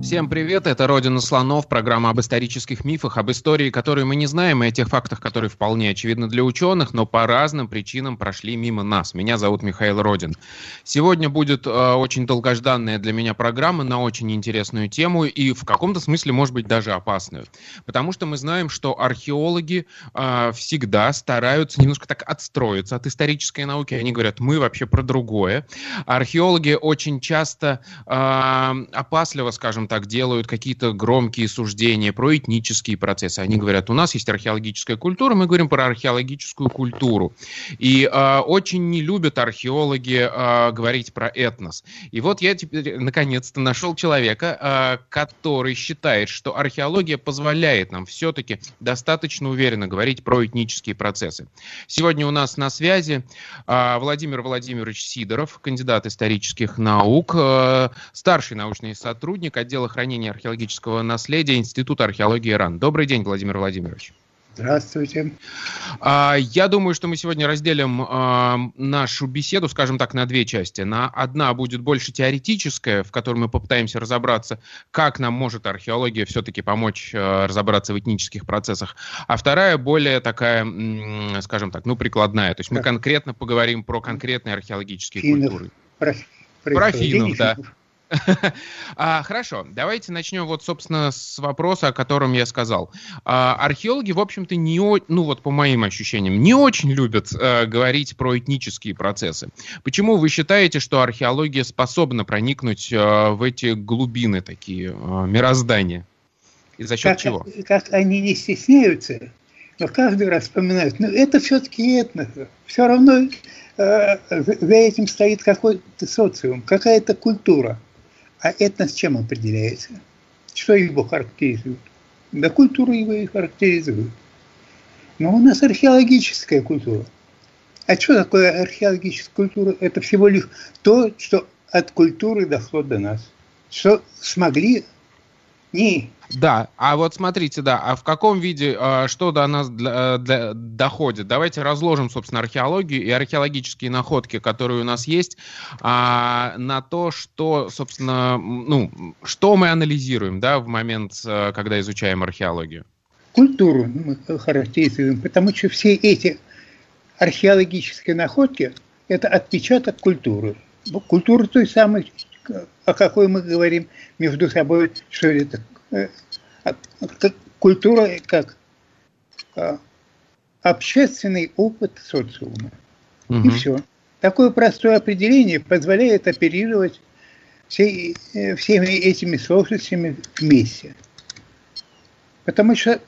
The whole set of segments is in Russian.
Всем привет, это «Родина слонов», программа об исторических мифах, об истории, которые мы не знаем, и о тех фактах, которые вполне очевидны для ученых, но по разным причинам прошли мимо нас. Меня зовут Михаил Родин. Сегодня будет э, очень долгожданная для меня программа на очень интересную тему и в каком-то смысле, может быть, даже опасную. Потому что мы знаем, что археологи э, всегда стараются немножко так отстроиться от исторической науки. Они говорят, мы вообще про другое. Археологи очень часто э, опасливо, скажем так, делают какие-то громкие суждения про этнические процессы. Они говорят, у нас есть археологическая культура, мы говорим про археологическую культуру. И э, очень не любят археологи э, говорить про этнос. И вот я теперь наконец-то нашел человека, э, который считает, что археология позволяет нам все-таки достаточно уверенно говорить про этнические процессы. Сегодня у нас на связи э, Владимир Владимирович Сидоров, кандидат исторических наук, э, старший научный сотрудник отдела отдела хранения археологического наследия Института археологии ИРАН. Добрый день, Владимир Владимирович. Здравствуйте. А, я думаю, что мы сегодня разделим а, нашу беседу, скажем так, на две части. На одна будет больше теоретическая, в которой мы попытаемся разобраться, как нам может археология все-таки помочь а, разобраться в этнических процессах. А вторая более такая, скажем так, ну прикладная. То есть мы конкретно поговорим про конкретные археологические Финов. культуры. Про, про финнов, да. А, хорошо, давайте начнем вот, собственно, с вопроса, о котором я сказал. А, археологи, в общем-то, не, ну вот по моим ощущениям, не очень любят а, говорить про этнические процессы. Почему вы считаете, что археология способна проникнуть а, в эти глубины такие а, мироздания? И за счет как, чего? Как они не стесняются, но каждый раз вспоминают, ну это все-таки этно. Все равно э, за этим стоит какой-то социум, какая-то культура. А этнос чем определяется? Что его характеризует? Да культура его и характеризует. Но у нас археологическая культура. А что такое археологическая культура? Это всего лишь то, что от культуры дошло до нас. Что смогли не да, а вот смотрите, да, а в каком виде, э, что до нас для, э, для, доходит? Давайте разложим, собственно, археологию и археологические находки, которые у нас есть, э, на то, что, собственно, ну, что мы анализируем, да, в момент, э, когда изучаем археологию. Культуру мы характеризуем, потому что все эти археологические находки – это отпечаток культуры. Культура той самой, о какой мы говорим между собой, что это Э, культура как а, общественный опыт социума. Угу. И все. Такое простое определение позволяет оперировать все, э, всеми этими сложностями вместе. Потому что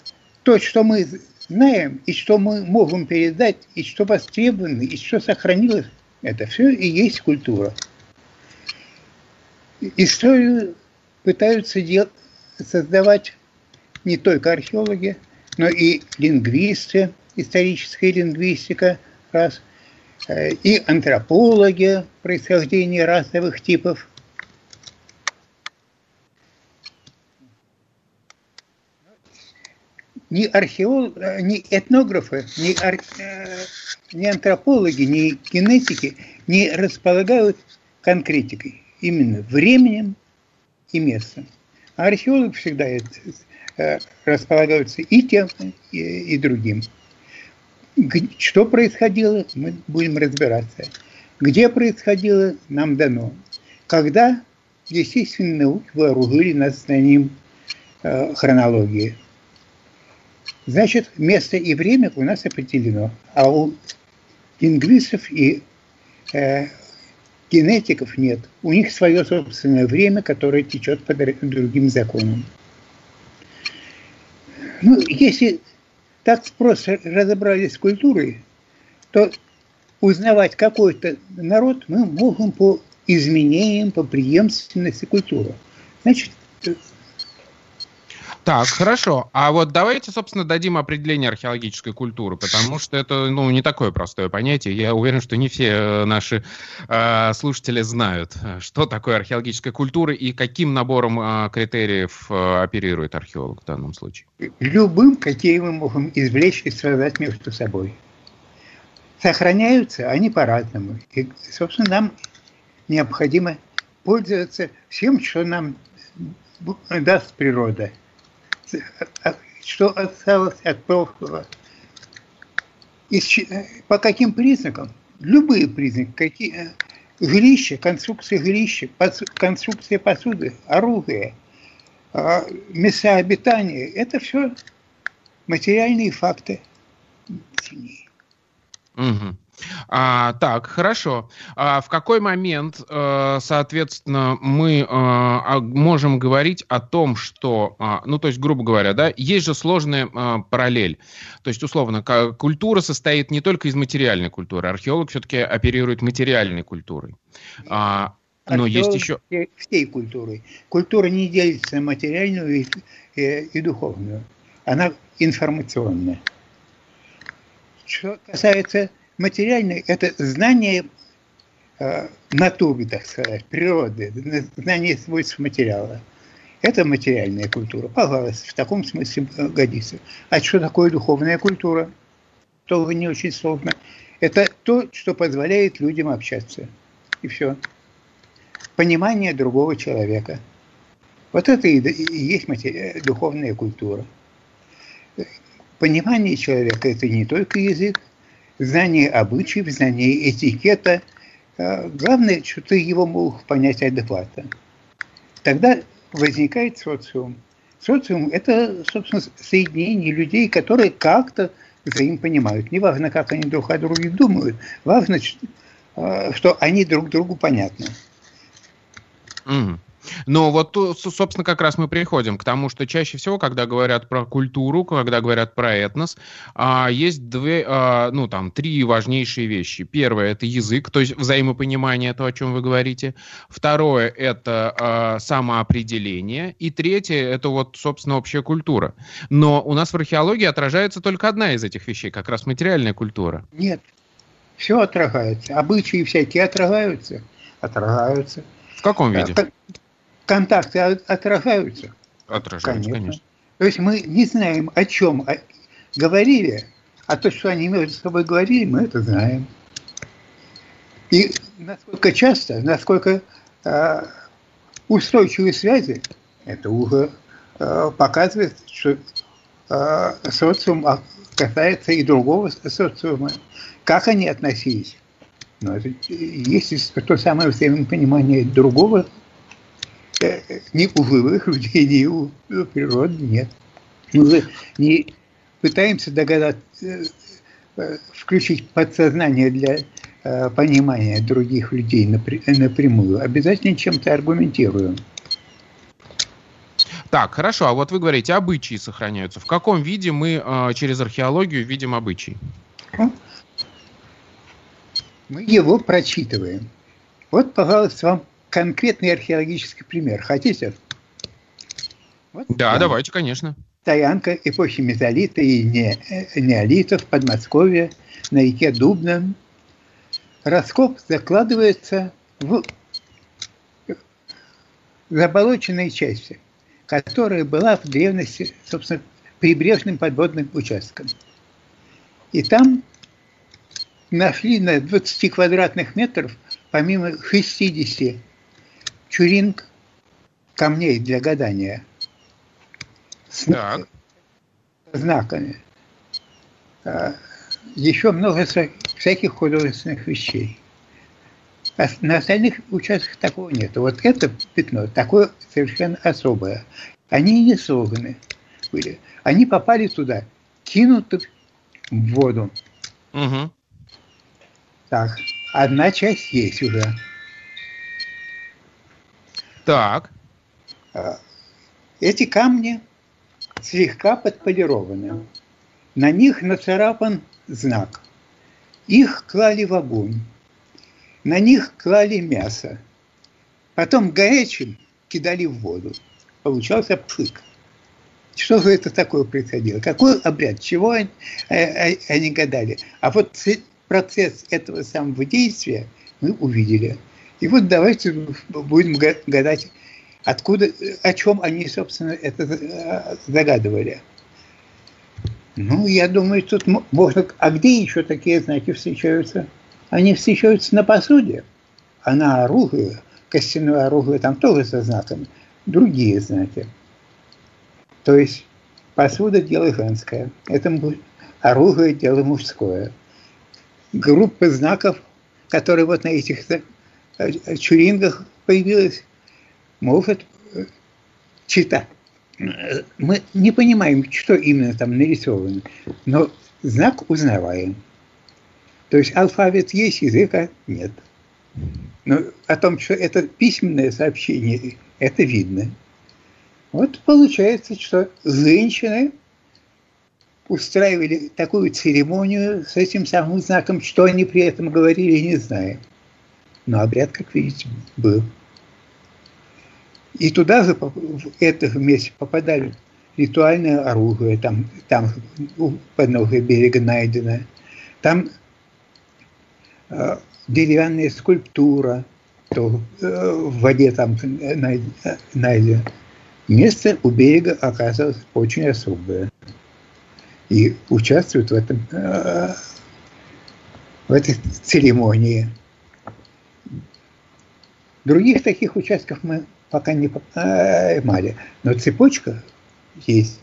то, что мы знаем, и что мы можем передать, и что востребовано, и что сохранилось, это все и есть культура. Историю пытаются делать создавать не только археологи, но и лингвисты, историческая лингвистика, раз, э, и антропологи происхождения расовых типов. Ни археологи, ни этнографы, ни, ар, э, ни антропологи, ни генетики не располагают конкретикой, именно временем и местом. А археолог всегда э, располагаются и тем, и, другим. Что происходило, мы будем разбираться. Где происходило, нам дано. Когда естественные науки вооружили нас знанием э, хронологии. Значит, место и время у нас определено. А у лингвистов и э, Генетиков нет. У них свое собственное время, которое течет по другим законам. Ну, если так просто разобрались с культурой, то узнавать какой-то народ мы можем по изменениям, по преемственности культуры. Значит, Так, хорошо. А вот давайте, собственно, дадим определение археологической культуры, потому что это, ну, не такое простое понятие. Я уверен, что не все э, наши э, слушатели знают, что такое археологическая культура и каким набором э, критериев э, оперирует археолог в данном случае. Любым, какие мы можем извлечь и связать между собой. Сохраняются они по-разному. И, собственно, нам необходимо пользоваться всем, что нам даст природа – что осталось от прошлого. И по каким признакам? Любые признаки, какие жилища, конструкция жилища, конструкция посуды, оружие, а, места обитания, это все материальные факты. Угу. А, так, хорошо. А в какой момент, э, соответственно, мы э, можем говорить о том, что, а, ну, то есть, грубо говоря, да, есть же сложная э, параллель. То есть, условно, культура состоит не только из материальной культуры. Археолог все-таки оперирует материальной культурой. А, но есть еще... Всей культурой. Культура не делится на материальную и, и, и духовную. Она информационная. Что касается материальное – это знание э, натуры, так сказать, природы, знание свойств материала. Это материальная культура. Пожалуйста, в таком смысле годится. А что такое духовная культура? Тоже не очень сложно. Это то, что позволяет людям общаться. И все. Понимание другого человека. Вот это и есть духовная культура. Понимание человека – это не только язык, знание обычаев, знание этикета. А, главное, что ты его мог понять адекватно. Тогда возникает социум. Социум – это, собственно, соединение людей, которые как-то взаимопонимают. Неважно, как они друг о друге думают, важно, а, что они друг другу понятны. Но вот, собственно, как раз мы приходим к тому, что чаще всего, когда говорят про культуру, когда говорят про этнос, а, есть две, а, ну, там, три важнейшие вещи. Первое – это язык, то есть взаимопонимание, то, о чем вы говорите. Второе – это а, самоопределение. И третье – это вот, собственно, общая культура. Но у нас в археологии отражается только одна из этих вещей, как раз материальная культура. Нет, все отражается. Обычаи всякие отражаются. Отражаются. В каком виде? Контакты отражаются. Отражаются, конечно. конечно. То есть мы не знаем, о чем говорили, а то, что они между собой говорили, мы это знаем. И насколько часто, насколько э, устойчивые связи, это уже э, показывает, что э, социум касается и другого социума. Как они относились? Но это есть то самое взаимопонимание другого ни у живых людей, ни у природы нет. Мы не пытаемся догадаться, э, включить подсознание для э, понимания других людей напрямую. Обязательно чем-то аргументируем. Так, хорошо, а вот вы говорите, обычаи сохраняются. В каком виде мы э, через археологию видим обычаи? Мы его прочитываем. Вот, пожалуйста, вам конкретный археологический пример. Хотите? Вот, да, там. давайте, конечно. Стоянка эпохи мезолита и не, неолита в Подмосковье на реке Дубна. Раскоп закладывается в заболоченной части, которая была в древности, собственно, прибрежным подводным участком. И там нашли на 20 квадратных метров, помимо 60 чуринг камней для гадания с так. знаками. А, еще много всяких художественных вещей. А на остальных участках такого нет. Вот это пятно такое совершенно особое. Они не соганы были. Они попали туда, кинуты в воду. Угу. Так, одна часть есть уже. Так. А, эти камни слегка подполированы. На них нацарапан знак. Их клали в огонь. На них клали мясо. Потом горячим кидали в воду. Получался пшик. Что же это такое происходило? Какой обряд? Чего они, э, они гадали? А вот процесс этого самого действия мы увидели. И вот давайте будем гадать, откуда, о чем они, собственно, это э, загадывали. Ну, я думаю, тут можно... А где еще такие знаки встречаются? Они встречаются на посуде, а на оружие, костяное оружие, там тоже со знаками. Другие знаки. То есть посуда – дело женское. Это оружие – дело мужское. Группа знаков, которые вот на этих э, чурингах появилась, может э, читать мы не понимаем, что именно там нарисовано, но знак узнаваем. То есть алфавит есть, языка нет. Но о том, что это письменное сообщение, это видно. Вот получается, что женщины устраивали такую церемонию с этим самым знаком, что они при этом говорили, не знаю. Но обряд, как видите, был. И туда же, в это месте попадали ритуальное оружие, там, там у подножия берега найдено. Там э, деревянная скульптура, то э, в воде там найдено. Место у берега оказалось очень особое. И участвуют в этом э, в этой церемонии. Других таких участков мы пока не поймали. Но цепочка есть.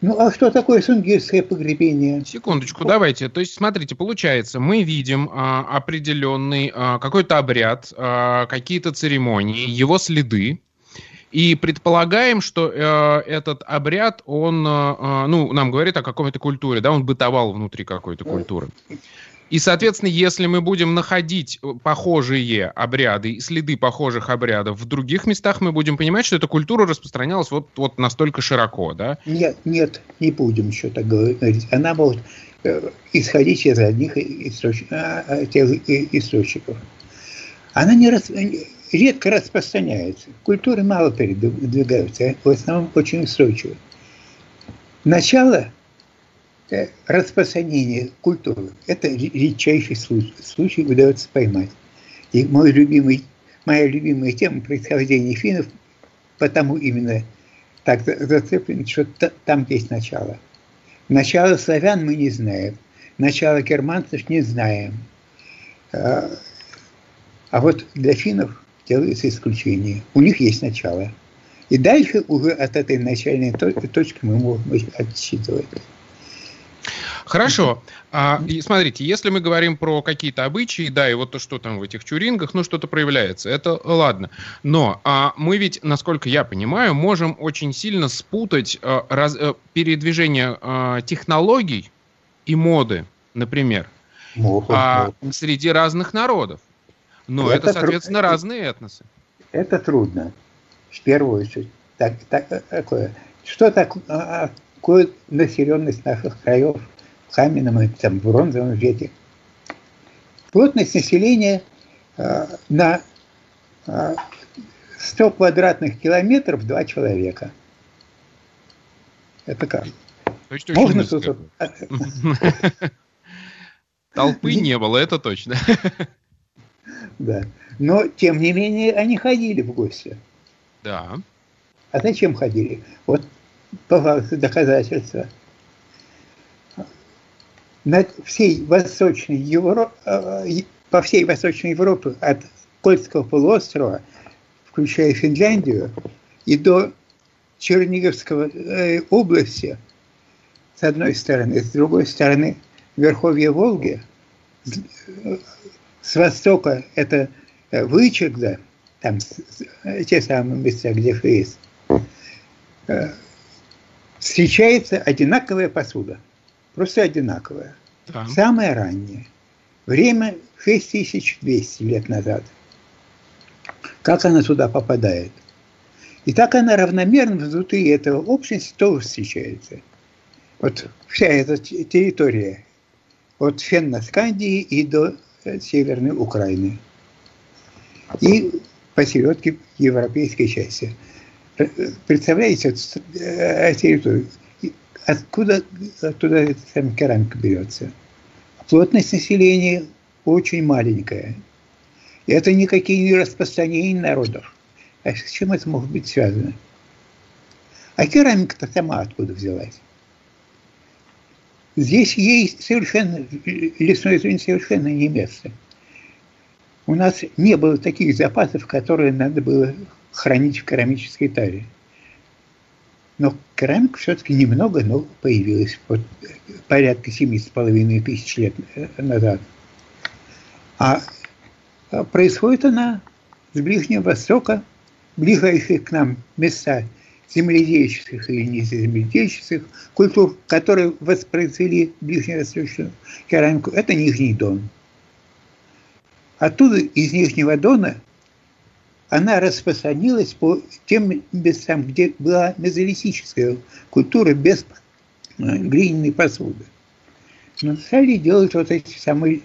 Ну, а что такое сунгирское погребение? Секундочку, давайте. То есть, смотрите, получается, мы видим а, определенный а, какой-то обряд, а, какие-то церемонии, его следы, и предполагаем, что э, этот обряд, он, э, ну, нам говорит о какой-то культуре, да, он бытовал внутри какой-то культуры. И, соответственно, если мы будем находить э, похожие обряды, следы похожих обрядов в других местах, мы будем понимать, что эта культура распространялась вот, вот настолько широко, да? Нет, нет, не будем еще так говорить. Она может э, исходить из одних а, а источников. Она не рас... редко распространяется. Культуры мало передвигаются, а в основном очень устойчивы. Начало Э, распространение культуры – это редчайший случай, случай удается поймать. И мой любимый, моя любимая тема происхождения финнов потому именно так зацеплен, что там есть начало. Начало славян мы не знаем, начало германцев не знаем. А, а вот для финнов делается исключение. У них есть начало. И дальше уже от этой начальной точки мы можем отсчитывать. Хорошо. А, и смотрите, если мы говорим про какие-то обычаи, да, и вот то, что там в этих чурингах, ну, что-то проявляется, это ладно. Но а, мы ведь, насколько я понимаю, можем очень сильно спутать а, раз, а, передвижение а, технологий и моды, например, могут, а, могут. среди разных народов. Но это, это соответственно, трудно. разные этносы. Это трудно. В первую очередь. Так, так, такое. Что такое, такое населенность наших краев – каменном и там, бронзовом веке. Плотность населения э, на э, 100 квадратных километров два человека. Это как? Можно тут... Толпы не было, это точно. Да. Но, тем не менее, они ходили в гости. Да. А зачем ходили? Вот, пожалуйста, доказательства на всей Восточной Европе, э, по всей Восточной Европе от Кольского полуострова, включая Финляндию, и до Черниговской э, области, с одной стороны, с другой стороны, Верховье Волги, с востока это Вычегда, там те самые места, где э, встречается одинаковая посуда – просто одинаковая. Да. Самое раннее. Время 6200 лет назад. Как она туда попадает? И так она равномерно внутри этого общества тоже встречается. Вот вся эта территория от Фенноскандии и до э, Северной Украины. И посередке европейской части. Представляете, территорию, откуда, откуда эта там керамика берется? Плотность населения очень маленькая. И это никакие не распространения народов. А с чем это может быть связано? А керамика-то сама откуда взялась? Здесь ей совершенно, лесной зоне совершенно не место. У нас не было таких запасов, которые надо было хранить в керамической таре. Но керамика все-таки немного, но появилась вот порядка семи с половиной тысяч лет назад. А происходит она с Ближнего Востока, ближайшие к нам места земледельческих или не земледельческих культур, которые воспроизвели ближневосточную керамику, это Нижний Дон. Оттуда, из Нижнего Дона, она распространилась по тем местам, где была мезолитическая культура без э, глиняной посуды. Но стали делать вот эти самые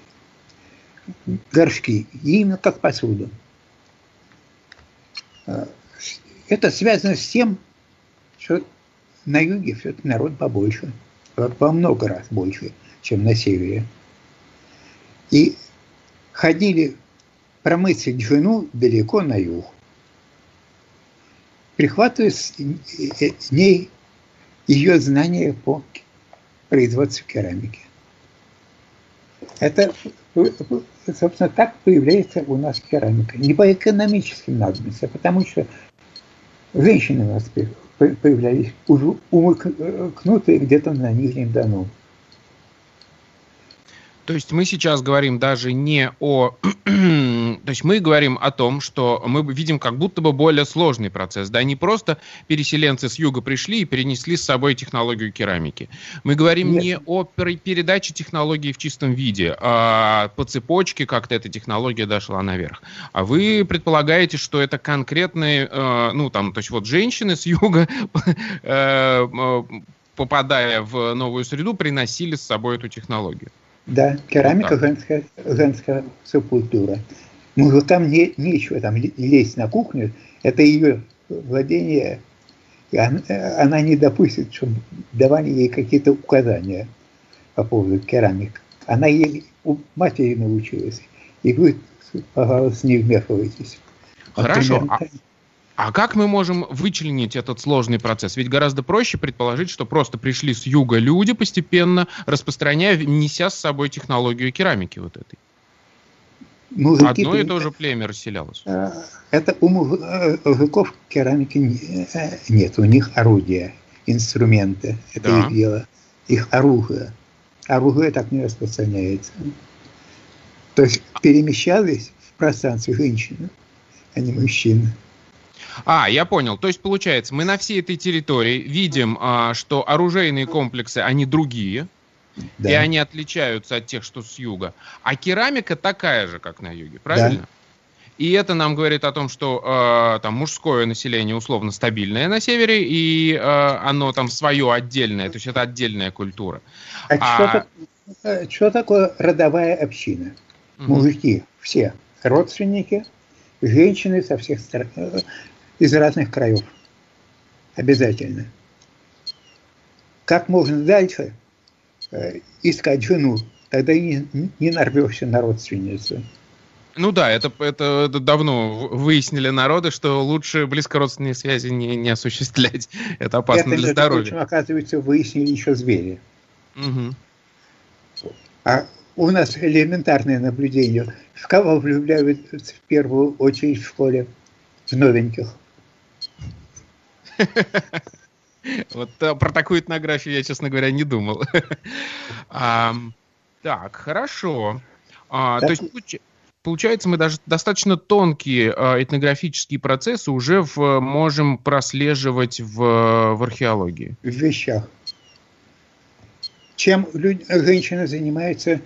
горшки, именно как посуду. Э, это связано с тем, что на юге все-таки народ побольше, во много раз больше, чем на севере. И ходили промыслить жену далеко на юг, прихватывая с ней ее знания по производству керамики. Это, собственно, так появляется у нас керамика. Не по экономическим надобностям, а потому что женщины у нас появлялись уже умыкнутые где-то на Нижнем Дону. То есть мы сейчас говорим даже не о... То есть мы говорим о том, что мы видим как будто бы более сложный процесс. Да, не просто переселенцы с юга пришли и перенесли с собой технологию керамики. Мы говорим Нет. не о передаче технологии в чистом виде, а по цепочке как-то эта технология дошла наверх. А вы предполагаете, что это конкретные, э, ну там, то есть вот женщины с юга э, попадая в новую среду, приносили с собой эту технологию. Да, керамика вот женская, женская субкультура. Мужикам не, нечего там лезть на кухню, это ее владение, и она, она не допустит, чтобы давали ей какие-то указания по поводу керамик. Она ей у матери научилась, и вы, пожалуйста, не вмешивайтесь. Хорошо, а, а как мы можем вычленить этот сложный процесс? Ведь гораздо проще предположить, что просто пришли с юга люди постепенно, распространяя, неся с собой технологию керамики вот этой. Мужики, Одно и то же племя расселялось. А, это у мужиков керамики э, нет, у них орудия, инструменты, это да. их дело, их оружие. Оружие так не распространяется. То есть перемещались в пространстве женщины, а не мужчины. А, я понял. То есть, получается, мы на всей этой территории видим, а, что оружейные комплексы, они другие, да. и они отличаются от тех, что с юга. А керамика такая же, как на юге, правильно? Да. И это нам говорит о том, что э, там мужское население условно стабильное на севере, и э, оно там свое отдельное, то есть это отдельная культура. А, а... Что, что такое родовая община? Угу. Мужики все родственники, женщины со всех сторон, из разных краев. Обязательно. Как можно дальше э, искать жену? Тогда не, не нарвешься на родственницу. Ну да, это, это, это давно выяснили народы, что лучше близкородственные связи не, не осуществлять. Это опасно это, для здоровья. Это, оказывается, выяснили еще звери. Угу. А у нас элементарное наблюдение. В кого влюбляются в первую очередь в школе? В новеньких. Вот э, про такую этнографию я, честно говоря, не думал. Так, хорошо. А, то есть получается, мы даже достаточно тонкие а, этнографические процессы уже в, можем прослеживать в, в археологии. В вещах. Чем женщина занимается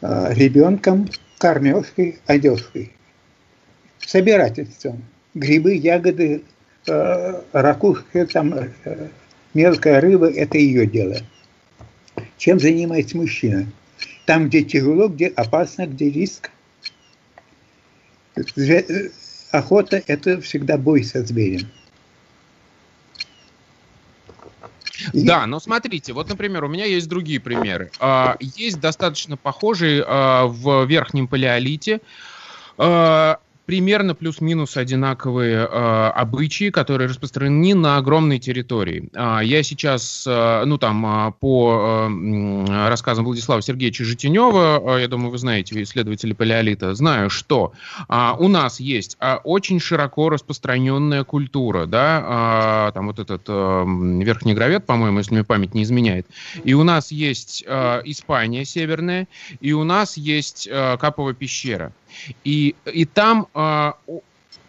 а, ребенком, кормежкой, одежкой, собирательством. Грибы, ягоды, Э, ракушка, там э, мелкая рыба – это ее дело. Чем занимается мужчина? Там, где тяжело, где опасно, где риск. Охота – это всегда бой со зверем. Да, но смотрите, вот, например, у меня есть другие примеры. А, есть достаточно похожие а, в верхнем палеолите а, примерно плюс-минус одинаковые э, обычаи, которые распространены на огромной территории. Э, я сейчас, э, ну там, э, по э, рассказам Владислава Сергеевича Житинева, э, я думаю, вы знаете, исследователи палеолита, знаю, что э, у нас есть э, очень широко распространенная культура, да, э, там вот этот э, верхний гравет, по-моему, если мне память не изменяет, и у нас есть э, Испания северная, и у нас есть э, Капова пещера. И, и там э,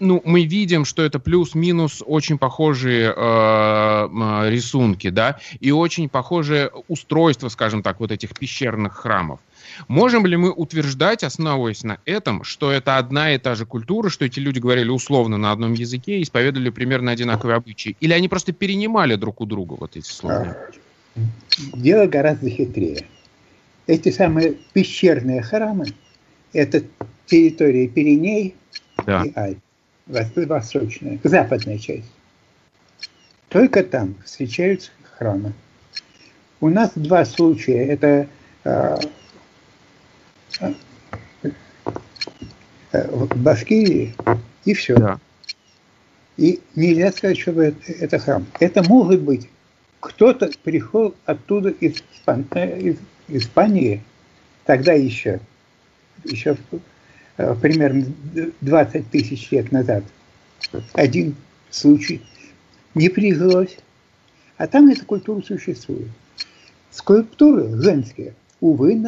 ну, мы видим, что это плюс-минус очень похожие э, рисунки, да, и очень похожее устройство, скажем так, вот этих пещерных храмов. Можем ли мы утверждать, основываясь на этом, что это одна и та же культура, что эти люди говорили условно на одном языке и исповедовали примерно одинаковые обычаи? Или они просто перенимали друг у друга вот эти слова? Дело гораздо хитрее. Эти самые пещерные храмы – это территории Пиреней да. и Альп, восточная, западная часть. Только там встречаются храмы. У нас два случая. Это э, э, в Башкирии и все. Да. И нельзя сказать, что это, это храм. Это может быть. Кто-то пришел оттуда из, Испан... Э, из Испании, тогда еще, еще примерно 20 тысяч лет назад один случай не прижилось. А там эта культура существует. Скульптуры женские, увы,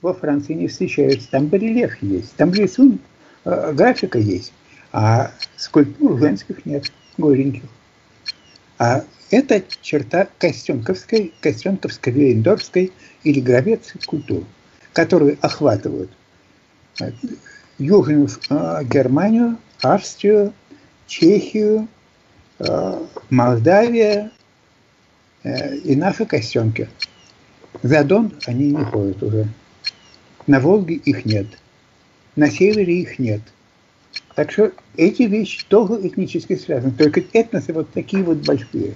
во Франции не встречаются. Там барельеф есть, там рисунок, э, графика есть. А скульптур женских нет, голеньких. А это черта костенковской, костенковской, вейндорфской или гравецкой культуры, которые охватывают э, Южную а, Германию, Австрию, Чехию, а, Молдавия э, и наши костенки. За Дон они не ходят уже. На Волге их нет. На севере их нет. Так что эти вещи тоже этнически связаны. Только этносы вот такие вот большие.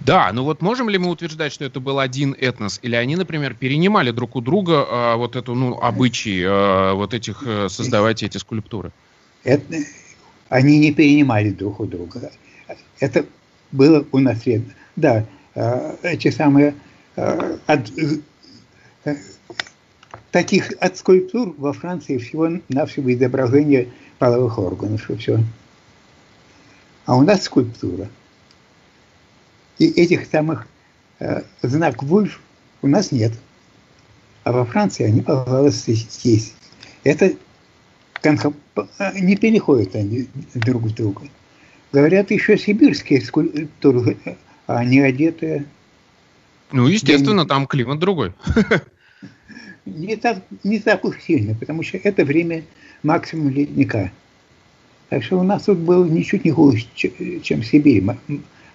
Да, ну вот можем ли мы утверждать, что это был один этнос, или они, например, перенимали друг у друга э, вот эту, ну, обычаи э, вот этих, э, создавать эти скульптуры? Это, они не перенимали друг у друга. Это было унаследовано. Да, э, эти самые от, э, таких от скульптур во Франции всего-навсего изображение половых органов, и все. А у нас скульптура – и этих самых э, знак Вульф у нас нет. А во Франции они, пожалуйста, есть. Это не переходят они друг в друга. Говорят, еще сибирские скульптуры, а они одетые. Ну, естественно, там климат другой. Не так, не так уж сильно, потому что это время максимум ледника. Так что у нас тут было ничуть не хуже, чем в Сибири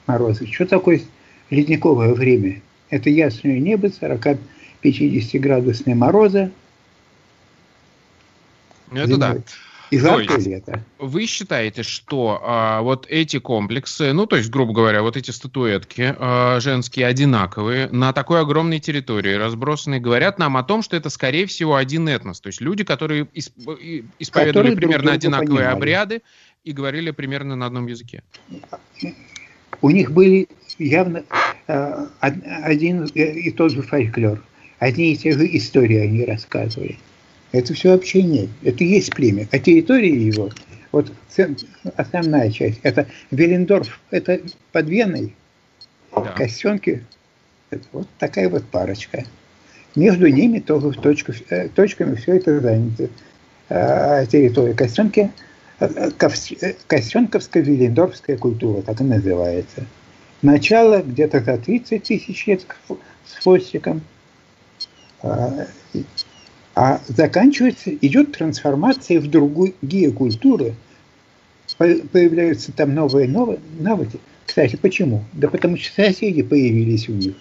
морозы. Что такое ледниковое время? Это ясное небо, 40-50 градусные морозы. Ну, это зимой. да. И жаркое лето. Вы считаете, что а, вот эти комплексы, ну, то есть, грубо говоря, вот эти статуэтки а, женские одинаковые на такой огромной территории разбросанные, говорят нам о том, что это, скорее всего, один этнос. То есть люди, которые исп, исповедовали которые примерно одинаковые понимали. обряды и говорили примерно на одном языке у них были явно э, один и тот же фольклор. Одни и те же истории они рассказывали. Это все общение. Это и есть племя. А территория его, вот основная часть, это Велендорф, это под Веной, да. Костенки, это вот такая вот парочка. Между ними тоже в точку, э, точками все это занято. А территория Костенки – Костенковская Виллендорфская культура, так и называется. Начало где-то за 30 тысяч лет с хвостиком, а, а заканчивается, идет трансформация в другие культуры, появляются там новые навыки. Кстати, почему? Да потому что соседи появились у них.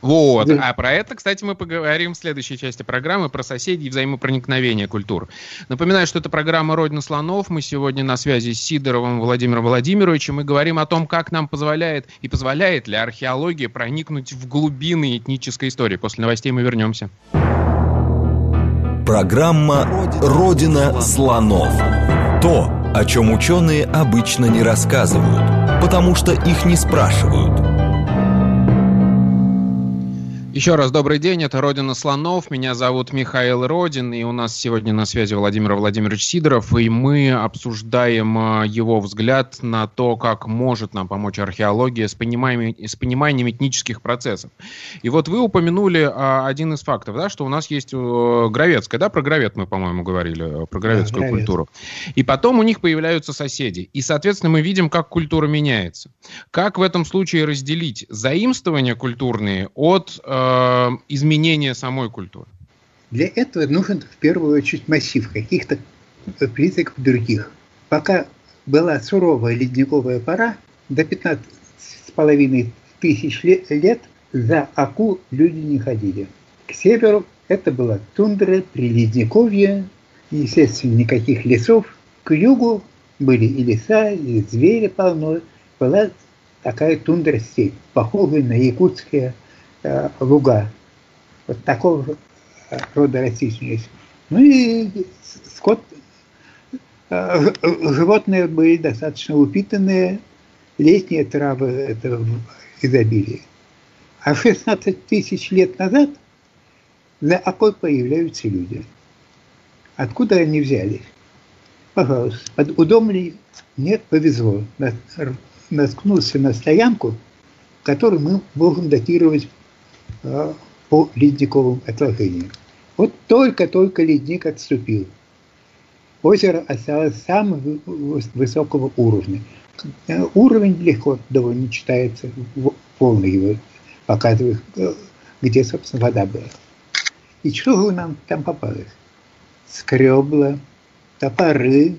Вот. А про это, кстати, мы поговорим в следующей части программы про соседей и взаимопроникновение культур. Напоминаю, что это программа «Родина слонов». Мы сегодня на связи с Сидоровым Владимиром Владимировичем. Мы говорим о том, как нам позволяет и позволяет ли археология проникнуть в глубины этнической истории. После новостей мы вернемся. Программа «Родина слонов». То, о чем ученые обычно не рассказывают, потому что их не спрашивают – еще раз добрый день, это «Родина слонов», меня зовут Михаил Родин, и у нас сегодня на связи Владимир Владимирович Сидоров, и мы обсуждаем а, его взгляд на то, как может нам помочь археология с пониманием, с пониманием этнических процессов. И вот вы упомянули а, один из фактов, да, что у нас есть э, Гровецкая, да, про Гровет мы, по-моему, говорили, э, про Гровецкую да, культуру. И потом у них появляются соседи, и, соответственно, мы видим, как культура меняется. Как в этом случае разделить заимствования культурные от э, Э, изменения самой культуры? Для этого нужен в первую очередь массив каких-то признаков других. Пока была суровая ледниковая пора, до 15 с половиной тысяч лет за Аку люди не ходили. К северу это была тундра, приледниковье, естественно, никаких лесов. К югу были и леса, и звери полно. Была такая тундра-степь, похожая на якутские Э, луга. Вот такого рода растительность. Ну и скот, э, животные были достаточно упитанные, летние травы это изобилие. А 16 тысяч лет назад на Акой появляются люди. Откуда они взялись? Пожалуйста, под удом Нет, повезло. Наткнулся на стоянку, которую мы можем датировать по ледниковым отложениям. Вот только-только ледник отступил. Озеро осталось самого высокого уровня. Э, уровень легко довольно читается, полный его показывает, э, где, собственно, вода была. И что же нам там попалось? Скребла, топоры,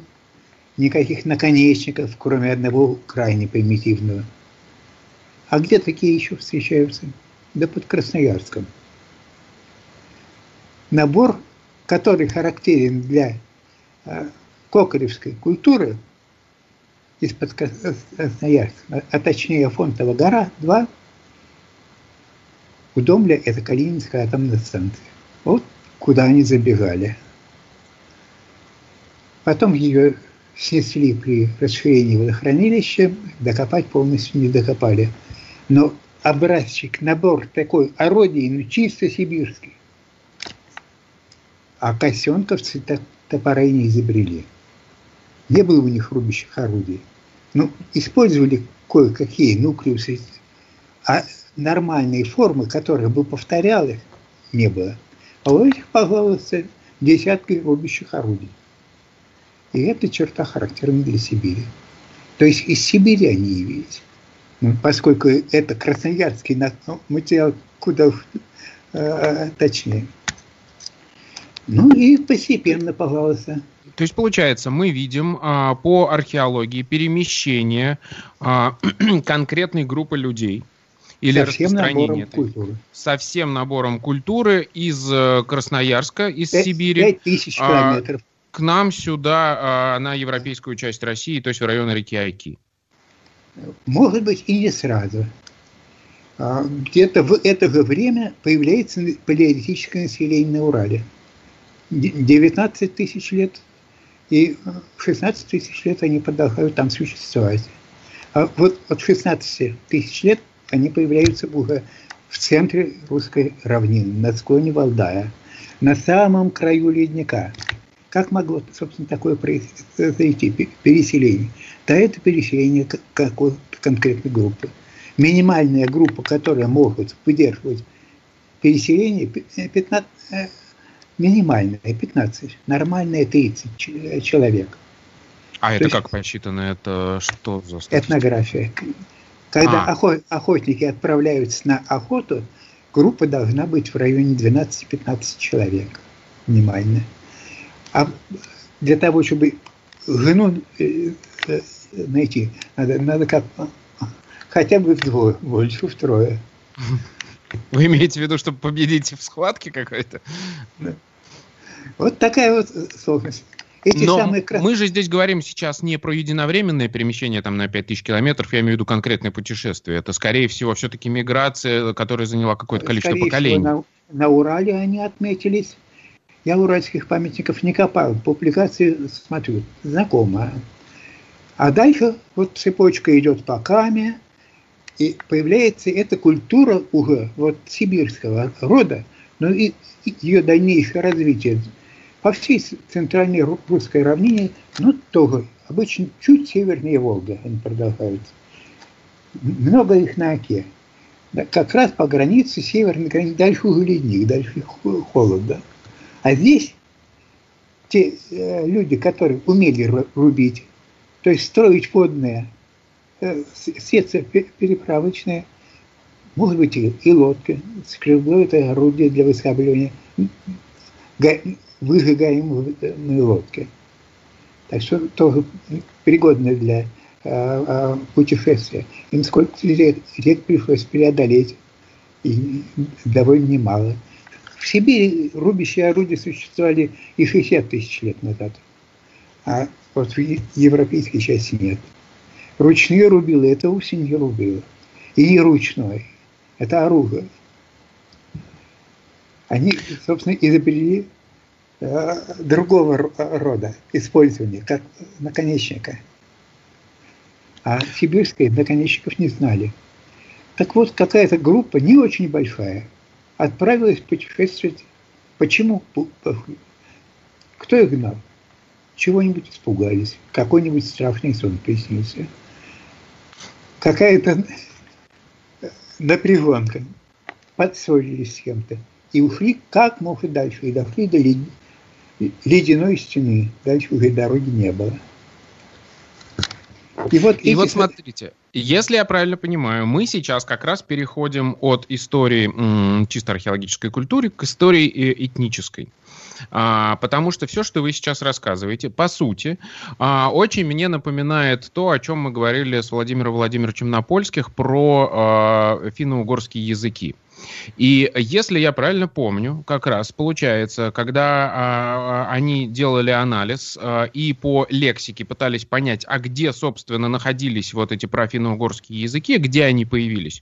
никаких наконечников, кроме одного крайне примитивного. А где такие еще встречаются? Да под Красноярском. Набор, который характерен для э, кокоревской культуры из-под Красноярска, а точнее Фонтова гора, 2, у Домля это Калининская атомная станция. Вот куда они забегали. Потом ее снесли при расширении водохранилища, докопать полностью не докопали. Но образчик, набор такой орудий, ну чисто сибирский. А косенковцы так топоры не изобрели. Не было у них рубящих орудий. Ну, использовали кое-какие нуклеусы, а нормальные формы, которые бы повторял их, не было. А у этих, пожалуйста, десятки рубящих орудий. И это черта характерна для Сибири. То есть из Сибири они явились. Ну, поскольку это красноярский ну, материал куда э, точнее. Ну и постепенно, пожалуйста. То есть, получается, мы видим а, по археологии перемещение а, конкретной группы людей или со всем распространение набором культуры. со всем набором культуры из э, Красноярска, из 5, Сибири. 5 тысяч километров. А, к нам сюда, а, на европейскую часть России, то есть в район реки Айки. Может быть и не сразу. А, где-то в это же время появляется палеолитическое население на Урале. 19 тысяч лет и 16 тысяч лет они продолжают там существовать. А вот от 16 тысяч лет они появляются уже в центре русской равнины, на склоне Валдая, на самом краю ледника. Как могло, собственно, такое произойти, переселение? Да это переселение какой-то конкретной группы. Минимальная группа, которая может выдерживать переселение, 15, э, минимальная 15, нормальная 30 человек. А То это есть, как посчитано? Это что за статистика? Этнография. Когда а. охотники отправляются на охоту, группа должна быть в районе 12-15 человек. Минимальная. А для того, чтобы жену найти, надо, надо как хотя бы вдвое, больше втрое. Вы имеете в виду, чтобы победить в схватке какой-то? Да. Вот такая вот сложность. Эти Но самые... мы же здесь говорим сейчас не про единовременное перемещение там, на 5000 километров, я имею в виду конкретное путешествие. Это, скорее всего, все-таки миграция, которая заняла какое-то количество скорее поколений. Всего, на, на Урале они отметились. Я уральских памятников не копал. Публикации смотрю, знакомо. А дальше вот цепочка идет по Каме, и появляется эта культура уже вот сибирского рода, но и ее дальнейшее развитие по всей центральной русской равнине, ну, тоже, обычно чуть севернее Волга они продолжаются. Много их на оке. Как раз по границе северной границы, дальше уже ледник, дальше холод, да. А здесь те э, люди, которые умели рубить, то есть строить водные э, сети переправочные, может быть, и, и лодки, скребло это орудие для выскабливания выжигаемые лодки. Так что тоже пригодно для э, путешествия. Им сколько лет, лет пришлось преодолеть, и довольно немало. В Сибири рубящие орудия существовали и 60 тысяч лет назад, а вот в европейской части нет. Ручные рубилы – это вовсе не рубило. И не ручной. Это оружие. Они, собственно, изобрели Э, другого рода использования, как наконечника. А сибирские наконечников не знали. Так вот, какая-то группа, не очень большая, отправилась путешествовать. Почему? Кто их гнал? Чего-нибудь испугались, какой-нибудь страшный сон приснился. Какая-то напряженка, подсорились с кем-то и ушли как можно дальше, и дошли до ледяной стены. Дальше уже дороги не было. И вот, и эти... вот смотрите, если я правильно понимаю, мы сейчас как раз переходим от истории чисто археологической культуры к истории э, этнической. А, потому что все, что вы сейчас рассказываете, по сути, а, очень мне напоминает то, о чем мы говорили с Владимиром Владимировичем Напольских про а, финно-угорские языки. И если я правильно помню, как раз получается, когда а, они делали анализ а, и по лексике пытались понять, а где, собственно, находились вот эти профинно-угорские языки, где они появились,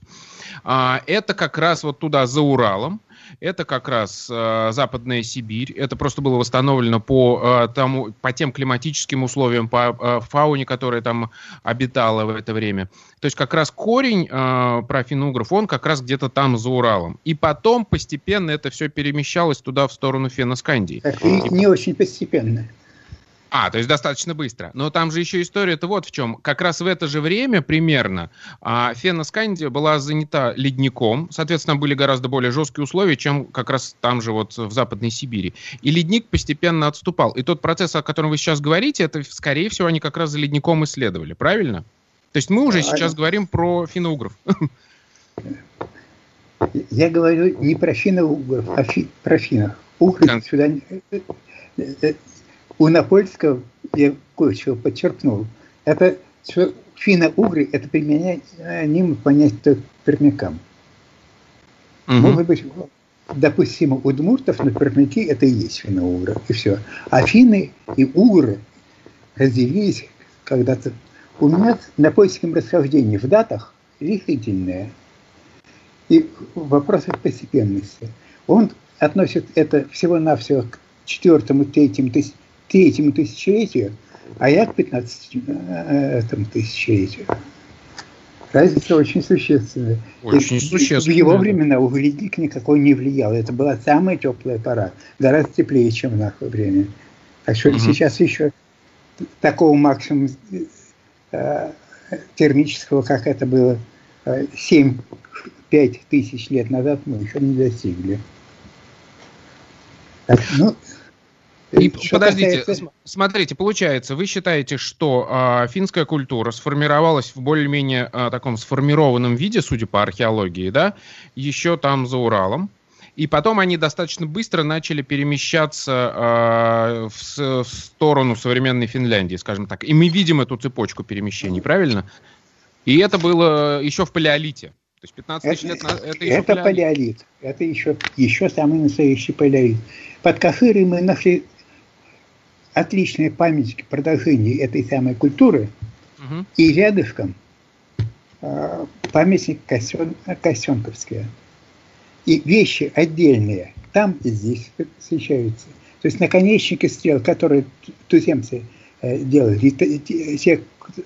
а, это как раз вот туда за Уралом, это как раз э, Западная Сибирь. Это просто было восстановлено по, э, тому, по тем климатическим условиям, по э, фауне, которая там обитала в это время. То есть как раз корень э, про финугров, он как раз где-то там за Уралом. И потом постепенно это все перемещалось туда, в сторону Феноскандии. Не очень постепенно. А, то есть достаточно быстро. Но там же еще история-то вот в чем. Как раз в это же время примерно а, Феноскандия была занята ледником. Соответственно, были гораздо более жесткие условия, чем как раз там же вот в Западной Сибири. И ледник постепенно отступал. И тот процесс, о котором вы сейчас говорите, это, скорее всего, они как раз за ледником исследовали. Правильно? То есть мы уже сейчас говорим про финно-угров. Я говорю не про финно-угров, а фи, про финнов. Угры сюда у Напольского я кое-чего подчеркнул. Это что финно-угры – это применяемо понятие к пермякам. Угу. Может быть, допустимо, у удмуртов на пермяки это и есть финно-угры, и все. А финны и угры разделились когда-то. У меня на польском расхождении в датах решительное. И в вопросах постепенности. Он относит это всего-навсего к четвертому, третьему тысяч третьему тысячелетию, а я к 15 э, тысячелетию. Разница очень существенная. Очень существенная. В его времена угледник никакой не влиял. Это была самая теплая пора. Гораздо теплее, чем в наше время. Так что угу. сейчас еще такого максимума э, термического, как это было э, 7-5 тысяч лет назад, мы еще не достигли. Так, ну, и подождите, касается... смотрите, получается, вы считаете, что э, финская культура сформировалась в более-менее э, таком сформированном виде, судя по археологии, да, еще там за Уралом, и потом они достаточно быстро начали перемещаться э, в, в сторону современной Финляндии, скажем так. И мы видим эту цепочку перемещений, правильно? И это было еще в палеолите. То есть 15 тысяч лет назад это еще Это палеолит. палеолит. Это еще, еще самый настоящий палеолит. Под Кахырой мы нашли отличные памятники продолжения этой самой культуры. Угу. И рядышком э, памятник Косен, Косенковские. И вещи отдельные там и здесь встречаются. То есть наконечники стрел, которые туземцы э, делали, те,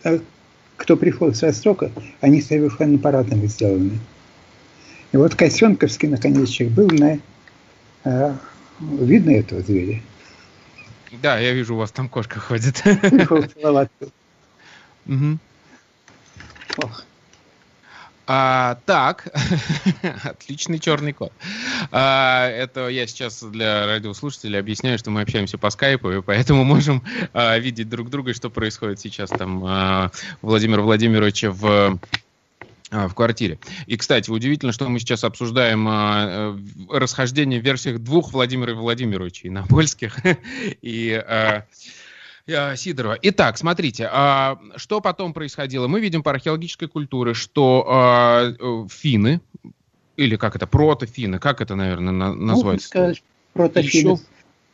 э, кто пришел с Востока, они совершенно по-разному сделаны. И вот Косенковский наконечник был на... Э, видно этого зверя? Да, я вижу, у вас там кошка ходит. Угу. Ох. А, так, отличный черный кот. А, это я сейчас для радиослушателей объясняю, что мы общаемся по скайпу, и поэтому можем а, видеть друг друга, что происходит сейчас там а, Владимира Владимировича в в квартире. И, кстати, удивительно, что мы сейчас обсуждаем а, э, расхождение в версиях двух Владимира Владимировичей, на польских и а, Сидорова. Итак, смотрите, а, что потом происходило? Мы видим по археологической культуре, что а, э, финны, или как это, протофины, как это, наверное, на, протофины. Еще,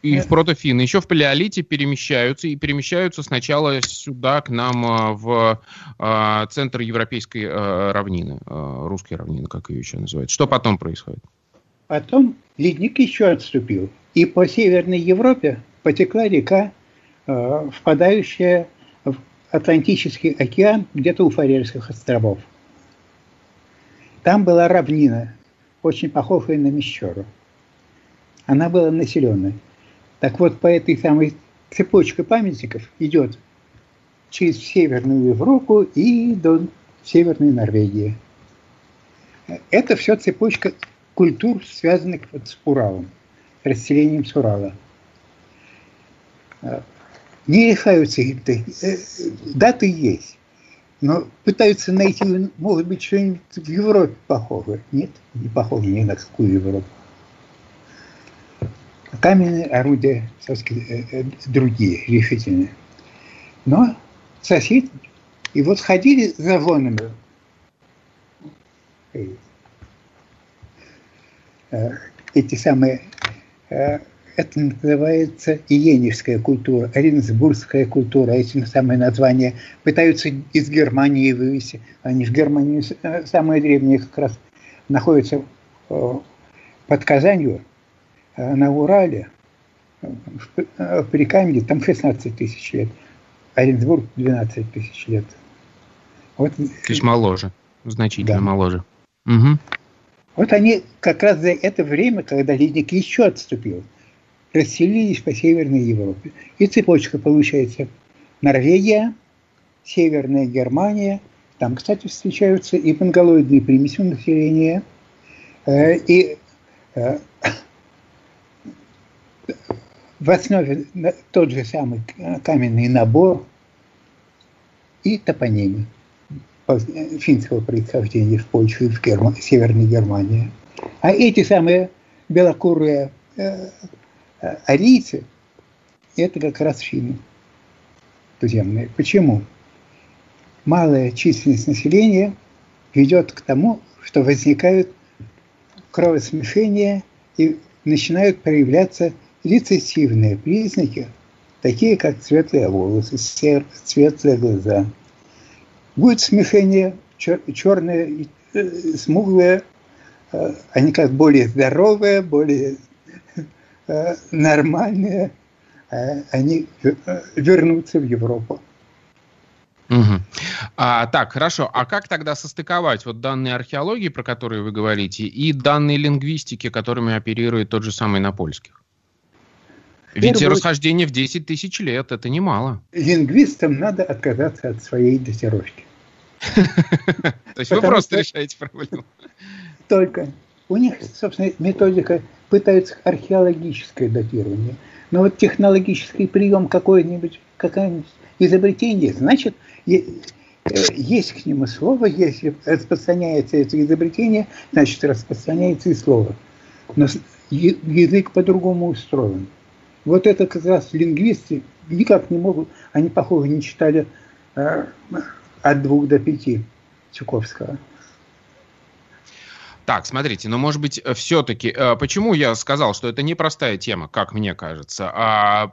и в протофины еще в палеолите перемещаются, и перемещаются сначала сюда, к нам а, в а, центр европейской равнины, русской равнины, как ее еще называют. Что потом происходит? Потом ледник еще отступил, и по Северной Европе потекла река Э, впадающая в Атлантический океан где-то у Фарерских островов. Там была равнина, очень похожая на Мещеру. Она была населенной. Так вот, по этой самой цепочке памятников идет через Северную Европу и до Северной Норвегии. Это все цепочка культур, связанных вот с Уралом, расселением с Урала не решаются э, даты есть. Но пытаются найти, может быть, что-нибудь в Европе похожее. Нет, не похоже ни на какую Европу. Каменные орудия сказать, э, э, другие, решительные. Но сосед, и вот ходили за вонами. Эти самые это называется иенежская культура, оренсбургская культура, эти самые названия пытаются из Германии вывести. Они в Германии э, самые древние как раз находятся э, под Казанью, э, на Урале, в Прикамье, там 16 тысяч лет. Оренбург 12 тысяч лет. Вот. То есть моложе, значительно да. моложе. Угу. Вот они как раз за это время, когда ледник еще отступил, расселились по Северной Европе. И цепочка получается Норвегия, Северная Германия, там, кстати, встречаются и монголоидные примеси населения, э, и э, в основе тот же самый каменный набор и топонимы финского происхождения в Польше и в Герма, Северной Германии. А эти самые белокурые э, арийцы – это как раз финны туземные. Почему? Малая численность населения ведет к тому, что возникают кровосмешения и начинают проявляться рецессивные признаки, такие как светлые волосы, светлые глаза. Будет смешение черные, э, смуглые, э, они как более здоровые, более Э, нормальные, они вернутся в Европу. Угу. А, так, хорошо. А как тогда состыковать вот данные археологии, про которые вы говорите, и данные лингвистики, которыми оперирует тот же самый Напольских? Ведь Первый... расхождение в 10 тысяч лет – это немало. Лингвистам надо отказаться от своей датировки. То есть вы просто решаете проблему? Только. У них, собственно, методика пытаются археологическое датирование. Но вот технологический прием какой-нибудь, какое-нибудь изобретение, значит, э, есть к нему слово, если распространяется это изобретение, значит, распространяется и слово. Но язык по-другому устроен. Вот это как раз лингвисты никак не могут, они, похоже, не читали э, от двух до пяти Чуковского. Так, смотрите, но может быть все-таки, э, почему я сказал, что это непростая тема, как мне кажется, а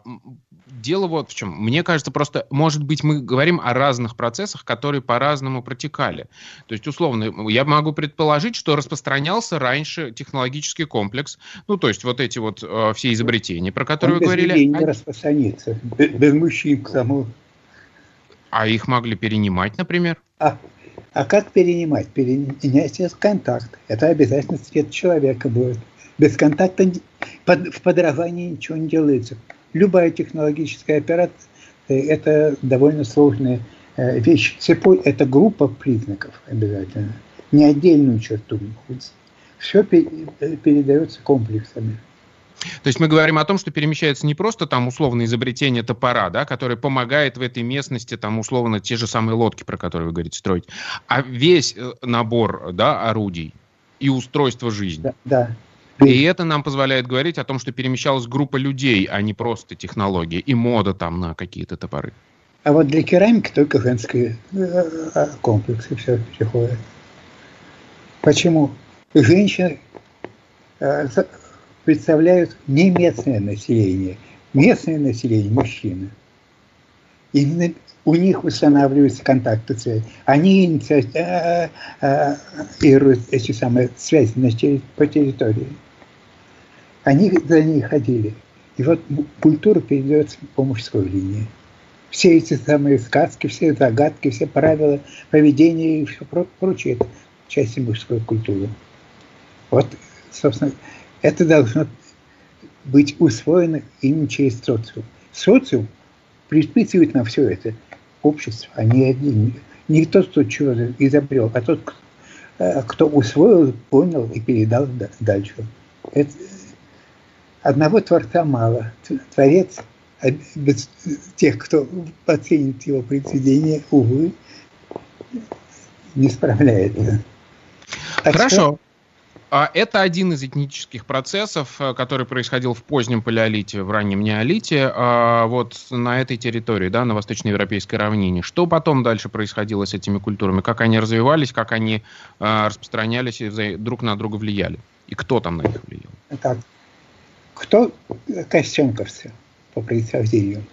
дело вот в чем. Мне кажется, просто, может быть, мы говорим о разных процессах, которые по-разному протекали. То есть, условно, я могу предположить, что распространялся раньше технологический комплекс, ну, то есть вот эти вот э, все изобретения, про которые Он вы говорили. Он не распространится, без, без мужчин к тому. А их могли перенимать, например? А, а как перенимать? Перенять через контакт. Это обязательно цвет человека будет. Без контакта в подражании ничего не делается. Любая технологическая операция – это довольно сложная э, вещь. Цепой – это группа признаков обязательно, не отдельную черту. Все э, передается комплексами. То есть мы говорим о том, что перемещается не просто там условно изобретение топора, да, которое помогает в этой местности там условно те же самые лодки, про которые вы говорите, строить, а весь э, набор да, орудий и устройство жизни. Да, да. И это нам позволяет говорить о том, что перемещалась группа людей, а не просто технология и мода там на какие-то топоры. А вот для керамики только женские э, э, комплексы все переходят. Почему? Женщины представляют не местное население. Местное население – мужчины. Именно у них устанавливаются контакты связи. Они инициируют эти самые связи по территории. Они за ней ходили. И вот культура передается по мужской линии. Все эти самые сказки, все загадки, все правила поведения и все прочее – это части мужской культуры. Вот, собственно, это должно быть усвоено именно через социум. Социум предписывает нам все это. Общество, а не один. Не тот, кто чего-то изобрел, а тот, э, кто усвоил, понял и передал дальше. Это, одного Творца мало. Творец а без тех, кто оценит его произведение, увы, не справляется. Так Хорошо. Что, а это один из этнических процессов, э, который происходил в позднем палеолите, в раннем неолите, а, вот на этой территории, да, на восточноевропейской равнине. Что потом дальше происходило с этими культурами? Как они развивались, как они а, распространялись и друг на друга влияли? И кто там на них влиял? Так, кто костенковцы по происхождению?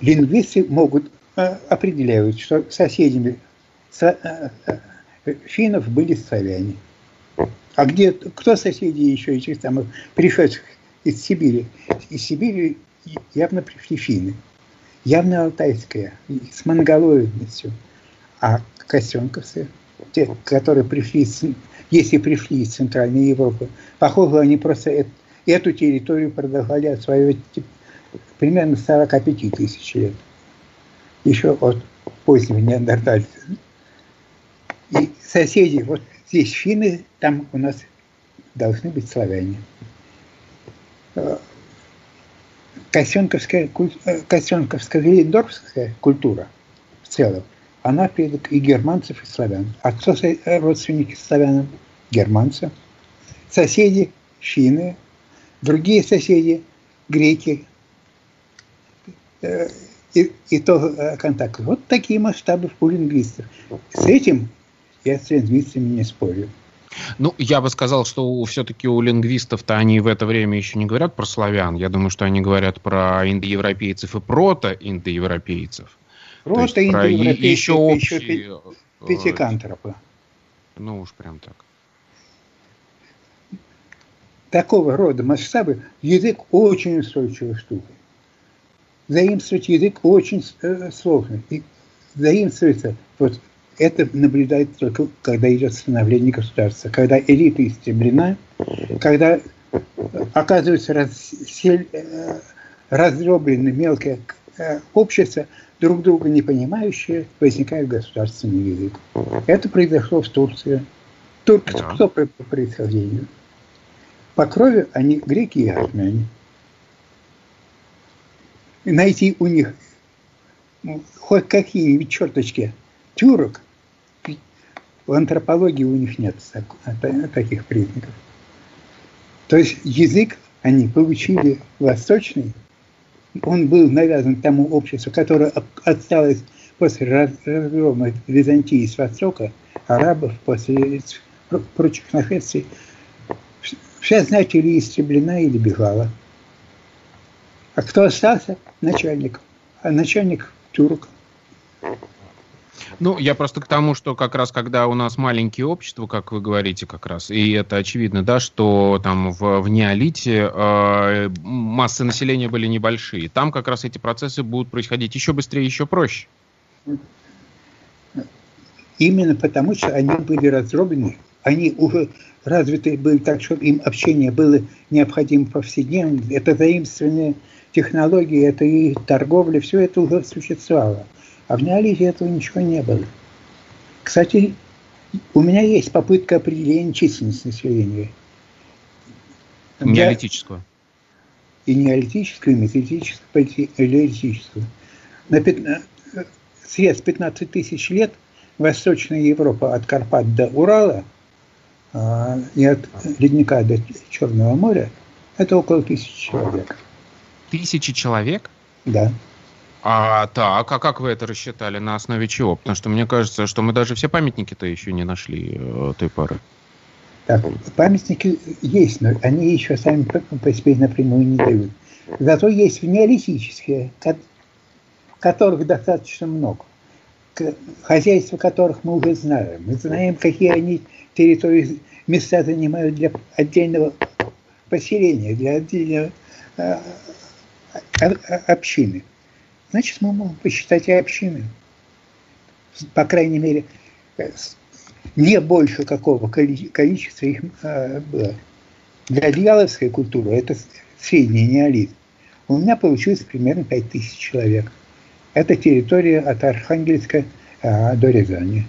Лингвисты могут э, определяют, что соседями э, финнов были славяне. А где, кто соседи еще этих самых пришедших из Сибири? Из Сибири явно пришли финны. Явно алтайская, с монголоидностью. А косенковцы, те, которые пришли, если пришли из Центральной Европы, похоже, они просто эту территорию продолжали осваивать примерно 45 тысяч лет. Еще от позднего неандертальца. И соседи, вот Здесь финны, там у нас должны быть славяне. Э, Косенковская, э, Косенковская Велидорфская культура в целом, она предок и германцев, и славян. А кто родственники славянам? Германцы. Соседи – финны. Другие соседи – греки. Э, и, и то контакт. Вот такие масштабы у лингвистов. С этим я с лингвистами не спорю. Ну, я бы сказал, что все-таки у лингвистов-то они в это время еще не говорят про славян. Я думаю, что они говорят про индоевропейцев и прото-индоевропейцев. Прото-индоевропейцев еще общие... Еще э, пятикантропы. Ну уж прям так. Такого рода масштабы язык очень устойчивая штука. Заимствовать язык очень э, сложно. И заимствуется вот это наблюдается только, когда идет становление государства, когда элита истреблена, когда оказывается разсель, э, раздроблено мелкое э, общество, друг друга не понимающее, возникает государственный язык. Это произошло в Турции. Турки кто по происхождению? По крови они греки и армяне. Найти у них хоть какие-нибудь черточки тюрок, в антропологии у них нет таких признаков. То есть язык они получили восточный, он был навязан тому обществу, которое осталось после разгрома Византии с востока, арабов после прочих нашествий, вся знать или истреблена, или бежала. А кто остался? Начальник. А начальник тюрок. Ну, я просто к тому, что как раз когда у нас маленькие общества, как вы говорите, как раз, и это очевидно, да, что там в, в неолите э, массы населения были небольшие. Там как раз эти процессы будут происходить еще быстрее, еще проще. Именно потому, что они были разроблены, они уже развиты были так, что им общение было необходимо повседневно. Это заимствованные технологии, это и торговля, все это уже существовало. А в неолите этого ничего не было. Кстати, у меня есть попытка определения численности населения. Неолитического. И неолитического, и металлического, и эллитического. На 15, срез 15 тысяч лет Восточная Европа от Карпат до Урала а, и от ледника до Черного моря это около тысячи человек. Тысячи человек? Да. А так, а как вы это рассчитали? На основе чего? Потому что мне кажется, что мы даже все памятники-то еще не нашли э, той поры. Так, памятники есть, но они еще сами по себе напрямую не дают. Зато есть неолитические, которых достаточно много, хозяйства которых мы уже знаем. Мы знаем, какие они территории, места занимают для отдельного поселения, для отдельного э, общины значит, мы можем посчитать и общины. По крайней мере, э, не больше какого количества их а, было. Для дьяволовской культуры это средний неолит. У меня получилось примерно 5000 человек. Это территория от Архангельска а, до Рязани.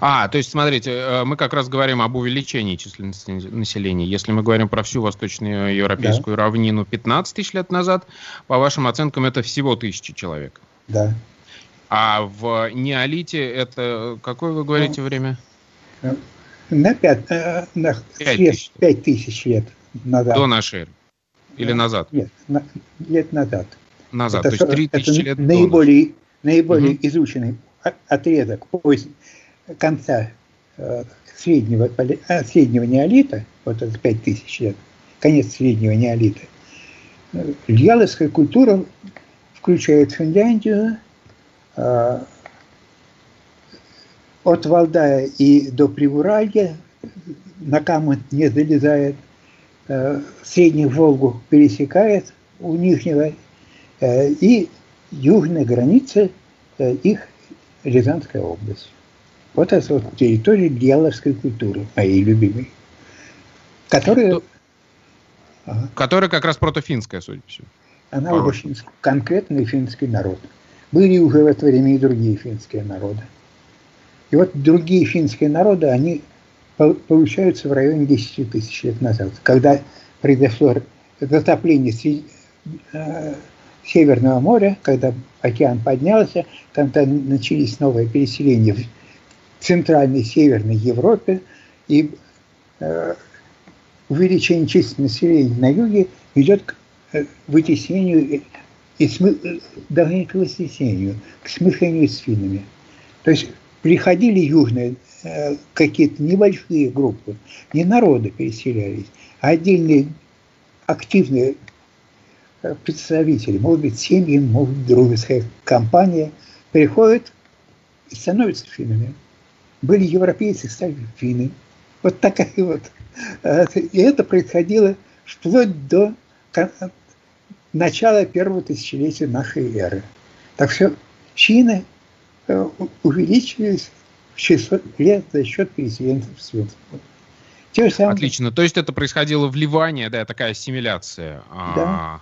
А, то есть, смотрите, э, мы как раз говорим об увеличении численности населения. Если мы говорим про всю восточную европейскую да. равнину 15 тысяч лет назад, по вашим оценкам, это всего тысячи человек. Да. А в неолите это какое вы говорите ну, время? На 5, э, на 5, тысяч. 5 тысяч лет назад. До нашей эры? Или назад? Нет, на, лет назад. Назад, это, то есть 3 тысячи лет наиболее, до наиболее угу. изученный отрезок конца э, среднего, э, среднего неолита, вот это 5000 лет, конец среднего неолита, Льяловская культура включает Финляндию, э, от Валдая и до Приуралья, на Камут не залезает, Среднюю Волгу пересекает у Нижнего, и южная граница их Рязанская область. Вот это вот территория дьяволовской культуры, моей любимой. Которая... Ага. Которая как раз протофинская, судя по всему. Она уже финский, конкретный финский народ. Были уже в это время и другие финские народы. И вот другие финские народы, они получаются в районе 10 тысяч лет назад, когда произошло затопление э, Северного моря, когда океан поднялся, когда начались новые переселения Центральной Северной Европе, и э, увеличение численности населения на юге ведет к э, вытеснению и смы, э, не к вытеснению, к смешению с финнами. То есть приходили южные какие-то небольшие группы, не народы переселялись, а отдельные активные представители, может быть, семьи, может быть, дружеская компания, приходят и становятся финнами были европейцы, стали финны. Вот такая вот. И это происходило вплоть до начала первого тысячелетия нашей эры. Так что Чины э, увеличились в 600 лет за счет переселенцев светского. Самым... Отлично. То есть это происходило вливание, да, такая ассимиляция. Да. А,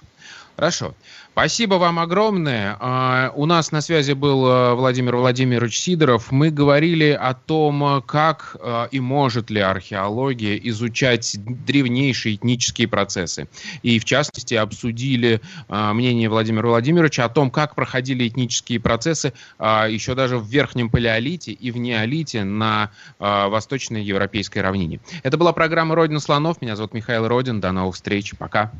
хорошо. Спасибо вам огромное. А, у нас на связи был э, Владимир Владимирович Сидоров. Мы говорили о том, как э, и может ли археология изучать древнейшие этнические процессы. И, в частности, обсудили э, мнение Владимира Владимировича о том, как проходили этнические процессы еще даже в Верхнем Палеолите и в Неолите на Восточной Европейской равнине. Это была программа «Родина слонов». Меня зовут Михаил Родин. До новых встреч. Пока.